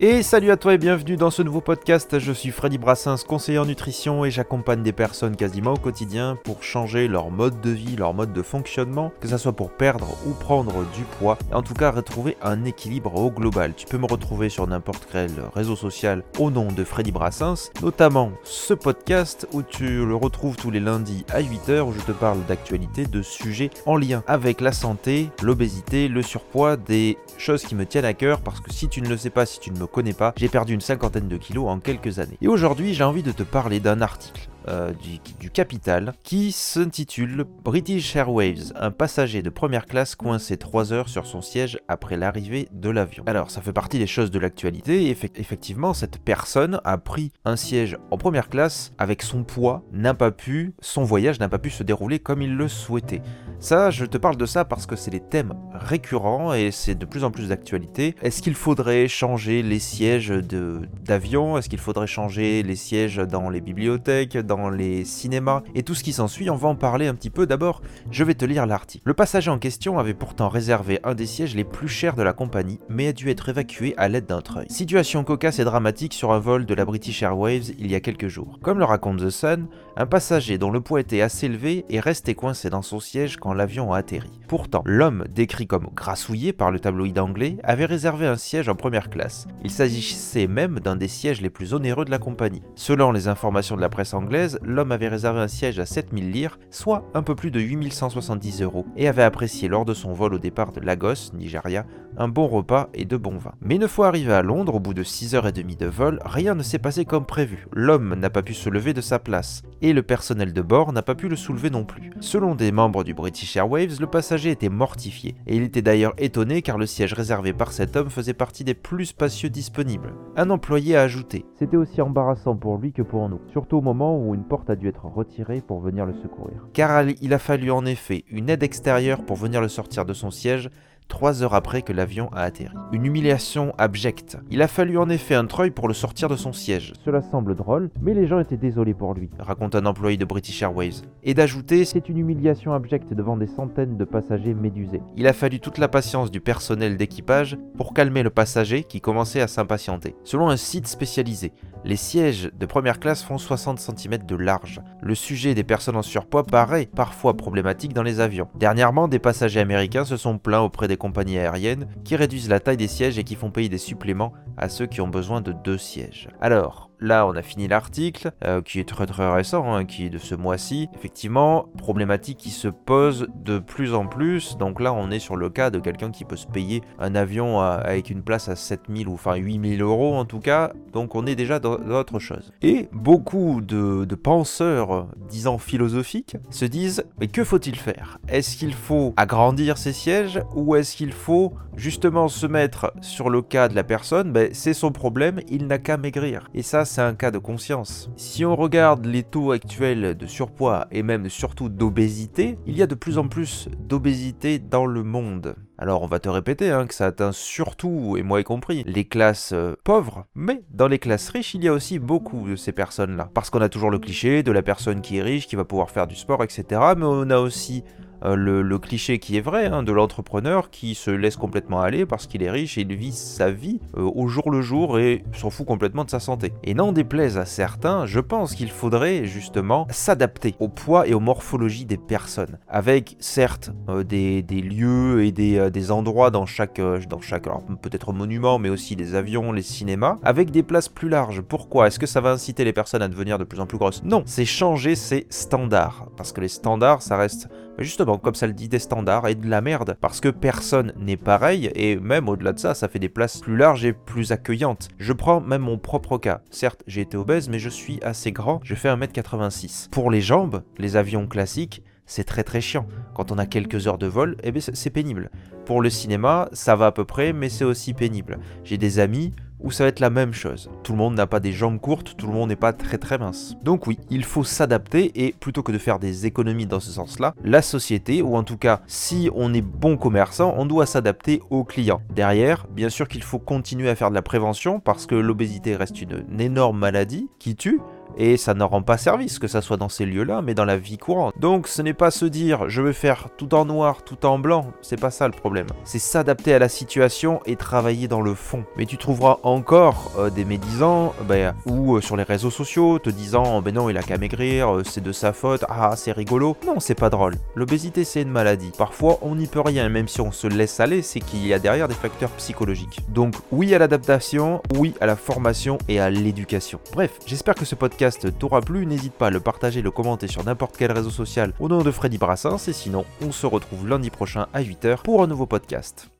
Et salut à toi et bienvenue dans ce nouveau podcast. Je suis Freddy Brassens, conseiller en nutrition et j'accompagne des personnes quasiment au quotidien pour changer leur mode de vie, leur mode de fonctionnement, que ce soit pour perdre ou prendre du poids, en tout cas retrouver un équilibre au global. Tu peux me retrouver sur n'importe quel réseau social au nom de Freddy Brassens, notamment ce podcast où tu le retrouves tous les lundis à 8h où je te parle d'actualité, de sujets en lien avec la santé, l'obésité, le surpoids, des choses qui me tiennent à cœur parce que si tu ne le sais pas, si tu ne me connais pas, j'ai perdu une cinquantaine de kilos en quelques années. Et aujourd'hui, j'ai envie de te parler d'un article euh, du, Capital qui s'intitule British Airways, un passager de première classe coincé 3 heures sur son siège après l'arrivée de l'avion. Alors ça fait partie des choses de l'actualité et effectivement cette personne a pris un siège en première classe avec son poids, n'a pas pu, son voyage n'a pas pu se dérouler comme il le souhaitait. Ça, je te parle de ça parce que c'est des thèmes récurrents et c'est de plus en plus d'actualité. Est-ce qu'il faudrait changer les sièges d'avion? Est-ce qu'il faudrait changer les sièges dans les bibliothèques, dans les cinémas? Et tout ce qui s'ensuit, on va en parler un petit peu. D'abord, je vais te lire l'article. Le passager en question avait pourtant réservé un des sièges les plus chers de la compagnie, mais a dû être évacué à l'aide d'un treuil. Situation cocasse et dramatique sur un vol de la British Airways il y a quelques jours. Comme le raconte The Sun, un passager dont le poids était assez élevé est resté coincé dans son siège quand l'avion a atterri. Pourtant, l'homme, décrit comme grassouillé par le tabloïd anglais, avait réservé un siège en première classe. Il s'agissait même d'un des sièges les plus onéreux de la compagnie. Selon les informations de la presse anglaise, l'homme avait réservé un siège à 7000 lire, soit un peu plus de 8170 euros, et avait apprécié lors de son vol au départ de Lagos, Nigeria, un bon repas et de bons vins. Mais une fois arrivé à Londres, au bout de 6h30 de vol, rien ne s'est passé comme prévu. L'homme n'a pas pu se lever de sa place, et le personnel de bord n'a pas pu le soulever non plus. Selon des membres du British Airways, le passager était mortifié, et il était d'ailleurs étonné car le siège réservé par cet homme faisait partie des plus spacieux disponibles. Un employé a ajouté C'était aussi embarrassant pour lui que pour nous, surtout au moment où une porte a dû être retirée pour venir le secourir. Car il a fallu en effet une aide extérieure pour venir le sortir de son siège, trois heures après que l'avion a atterri. Une humiliation abjecte. Il a fallu en effet un treuil pour le sortir de son siège. Cela semble drôle, mais les gens étaient désolés pour lui, raconte un employé de British Airways. Et d'ajouter, c'est une humiliation abjecte devant des centaines de passagers médusés. Il a fallu toute la patience du personnel d'équipage pour calmer le passager qui commençait à s'impatienter. Selon un site spécialisé, les sièges de première classe font 60 cm de large. Le sujet des personnes en surpoids paraît parfois problématique dans les avions. Dernièrement, des passagers américains se sont plaints auprès des compagnies aériennes qui réduisent la taille des sièges et qui font payer des suppléments à ceux qui ont besoin de deux sièges. Alors, Là, on a fini l'article, euh, qui est très très récent, hein, qui est de ce mois-ci. Effectivement, problématique qui se pose de plus en plus. Donc là, on est sur le cas de quelqu'un qui peut se payer un avion avec une place à 7000 ou enfin 8000 euros en tout cas. Donc on est déjà dans, autre chose. Et beaucoup de, de penseurs, disant philosophiques, se disent mais que faut-il faire? Est-ce qu'il faut agrandir ces sièges ou est-ce qu'il faut justement se mettre sur le cas de la personne? Ben, C'est son problème, il n'a qu'à maigrir. Et ça, c'est un cas de conscience. Si on regarde les taux actuels de surpoids et même surtout d'obésité, il y a de plus en plus d'obésité dans le monde. Alors on va te répéter hein, que ça atteint surtout, et moi y compris, les classes euh, pauvres, mais dans les classes riches, il y a aussi beaucoup de ces personnes-là. Parce qu'on a toujours le cliché de la personne qui est riche, qui va pouvoir faire du sport, etc. Mais on a aussi euh, le, cliché qui est vrai hein, de l'entrepreneur qui se laisse complètement aller parce qu'il est riche et il vit sa vie euh, au jour le jour et s'en fout complètement de sa santé. Et n'en déplaise à certains, je pense qu'il faudrait justement s'adapter au poids et aux morphologies des personnes, avec certes euh, des, lieux et des, endroits dans chaque, dans chaque peut-être monument, mais aussi des avions, les cinémas, avec des places plus larges. Pourquoi? Est-ce que ça va inciter les personnes à devenir de plus en plus grosses? Non, c'est changer ses standards, parce que les standards, ça reste justement, comme ça le dit, des standards et de la merde. Parce que personne n'est pareil, et même au-delà de ça, ça fait des places plus larges et plus accueillantes. Je prends même mon propre cas. Certes, j'ai été obèse, mais je suis assez grand, je fais 1m86. Pour les jambes, les avions classiques, c'est très très chiant. Quand on a quelques heures de vol, eh bien c'est pénible. Pour le cinéma, ça va à peu près, mais c'est aussi pénible. J'ai des amis où ça va être la même chose. Tout le monde n'a pas des jambes courtes, tout le monde n'est pas très très mince. Donc oui, il faut s'adapter et plutôt que de faire des économies dans ce sens-là, la société, ou en tout cas si on est bon commerçant, on doit s'adapter aux clients. Derrière, bien sûr qu'il faut continuer à faire de la prévention parce que l'obésité reste une énorme maladie qui tue, et ça ne rend pas service, que ça soit dans ces lieux-là, mais dans la vie courante. Donc ce n'est pas se dire je vais faire tout en noir, tout en blanc, c'est pas ça le problème. C'est s'adapter à la situation et travailler dans le fond. Mais tu trouveras encore euh, des médisants, ben, ou euh, sur les réseaux sociaux, te disant ben non, il a qu'à maigrir, euh, c'est de sa faute, ah c'est rigolo. Non, c'est pas drôle. L'obésité c'est une maladie. Parfois on n'y peut rien, même si on se laisse aller, c'est qu'il y a derrière des facteurs psychologiques. Donc oui à l'adaptation, oui à la formation et à l'éducation. Bref, j'espère que ce podcast t'aura plu, n'hésite pas à le partager, le commenter sur n'importe quel réseau social au nom de Freddy Brassens, et sinon on se retrouve lundi prochain à 8h pour un nouveau podcast.